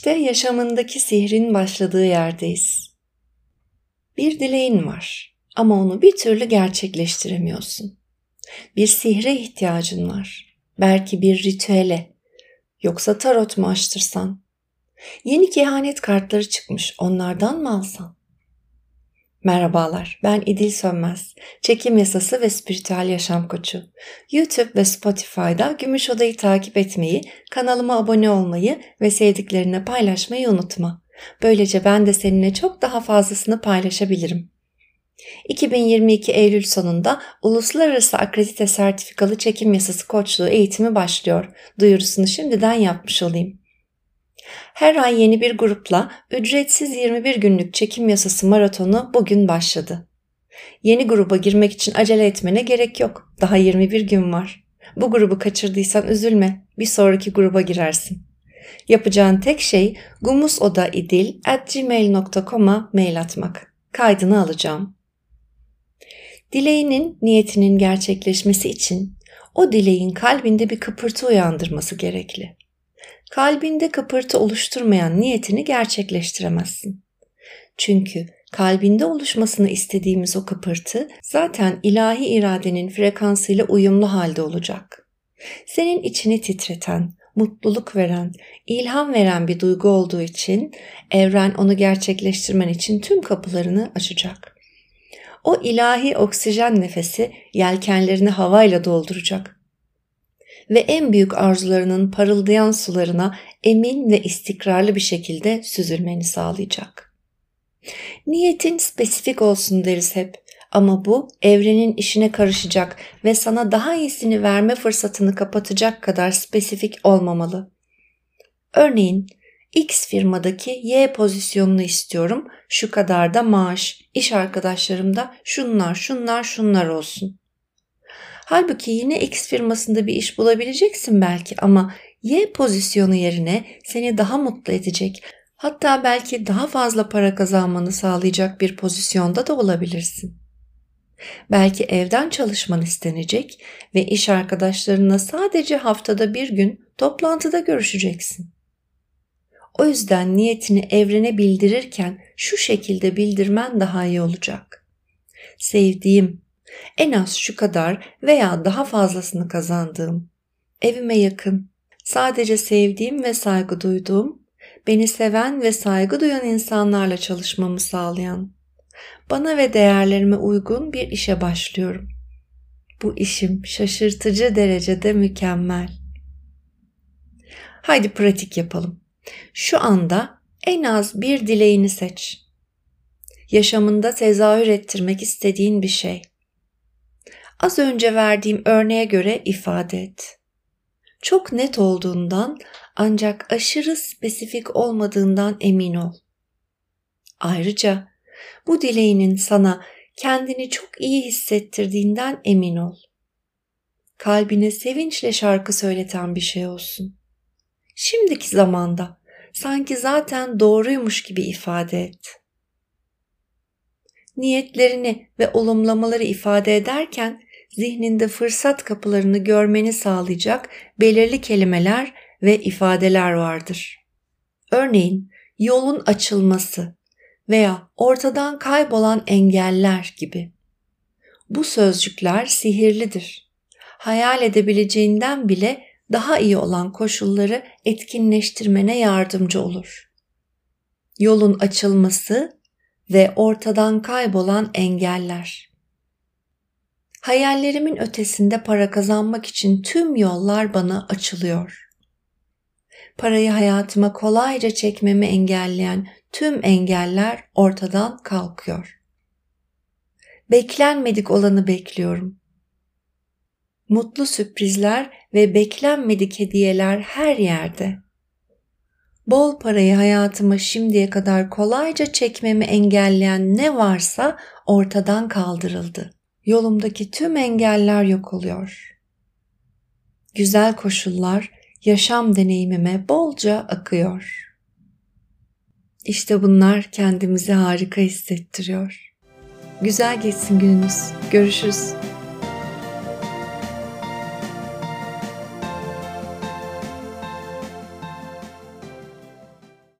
İşte yaşamındaki sihrin başladığı yerdeyiz. Bir dileğin var ama onu bir türlü gerçekleştiremiyorsun. Bir sihre ihtiyacın var. Belki bir ritüele. Yoksa tarot mu açtırsan? Yeni kehanet kartları çıkmış. Onlardan mı alsan? Merhabalar, ben İdil Sönmez. Çekim yasası ve spiritüel yaşam koçu. YouTube ve Spotify'da Gümüş Oda'yı takip etmeyi, kanalıma abone olmayı ve sevdiklerine paylaşmayı unutma. Böylece ben de seninle çok daha fazlasını paylaşabilirim. 2022 Eylül sonunda Uluslararası Akredite Sertifikalı Çekim Yasası Koçluğu eğitimi başlıyor. Duyurusunu şimdiden yapmış olayım. Her ay yeni bir grupla ücretsiz 21 günlük çekim yasası maratonu bugün başladı. Yeni gruba girmek için acele etmene gerek yok. Daha 21 gün var. Bu grubu kaçırdıysan üzülme. Bir sonraki gruba girersin. Yapacağın tek şey gumusodaidil.gmail.com'a mail atmak. Kaydını alacağım. Dileğinin, niyetinin gerçekleşmesi için o dileğin kalbinde bir kıpırtı uyandırması gerekli kalbinde kıpırtı oluşturmayan niyetini gerçekleştiremezsin. Çünkü kalbinde oluşmasını istediğimiz o kıpırtı zaten ilahi iradenin frekansıyla uyumlu halde olacak. Senin içini titreten, mutluluk veren, ilham veren bir duygu olduğu için evren onu gerçekleştirmen için tüm kapılarını açacak. O ilahi oksijen nefesi yelkenlerini havayla dolduracak ve en büyük arzularının parıldayan sularına emin ve istikrarlı bir şekilde süzülmeni sağlayacak. Niyetin spesifik olsun deriz hep ama bu evrenin işine karışacak ve sana daha iyisini verme fırsatını kapatacak kadar spesifik olmamalı. Örneğin X firmadaki Y pozisyonunu istiyorum. Şu kadar da maaş, iş arkadaşlarım da şunlar, şunlar, şunlar olsun. Halbuki yine X firmasında bir iş bulabileceksin belki ama Y pozisyonu yerine seni daha mutlu edecek, hatta belki daha fazla para kazanmanı sağlayacak bir pozisyonda da olabilirsin. Belki evden çalışman istenecek ve iş arkadaşlarınla sadece haftada bir gün toplantıda görüşeceksin. O yüzden niyetini evrene bildirirken şu şekilde bildirmen daha iyi olacak. Sevdiğim, en az şu kadar veya daha fazlasını kazandığım, evime yakın, sadece sevdiğim ve saygı duyduğum, beni seven ve saygı duyan insanlarla çalışmamı sağlayan, bana ve değerlerime uygun bir işe başlıyorum. Bu işim şaşırtıcı derecede mükemmel. Haydi pratik yapalım. Şu anda en az bir dileğini seç. Yaşamında tezahür ettirmek istediğin bir şey. Az önce verdiğim örneğe göre ifade et. Çok net olduğundan ancak aşırı spesifik olmadığından emin ol. Ayrıca bu dileğinin sana kendini çok iyi hissettirdiğinden emin ol. Kalbine sevinçle şarkı söyleten bir şey olsun. Şimdiki zamanda sanki zaten doğruymuş gibi ifade et niyetlerini ve olumlamaları ifade ederken zihninde fırsat kapılarını görmeni sağlayacak belirli kelimeler ve ifadeler vardır. Örneğin yolun açılması veya ortadan kaybolan engeller gibi. Bu sözcükler sihirlidir. Hayal edebileceğinden bile daha iyi olan koşulları etkinleştirmene yardımcı olur. Yolun açılması ve ortadan kaybolan engeller. Hayallerimin ötesinde para kazanmak için tüm yollar bana açılıyor. Parayı hayatıma kolayca çekmemi engelleyen tüm engeller ortadan kalkıyor. Beklenmedik olanı bekliyorum. Mutlu sürprizler ve beklenmedik hediyeler her yerde. Bol parayı hayatıma şimdiye kadar kolayca çekmemi engelleyen ne varsa ortadan kaldırıldı yolumdaki tüm engeller yok oluyor. Güzel koşullar yaşam deneyimime bolca akıyor. İşte bunlar kendimizi harika hissettiriyor. Güzel geçsin gününüz. Görüşürüz.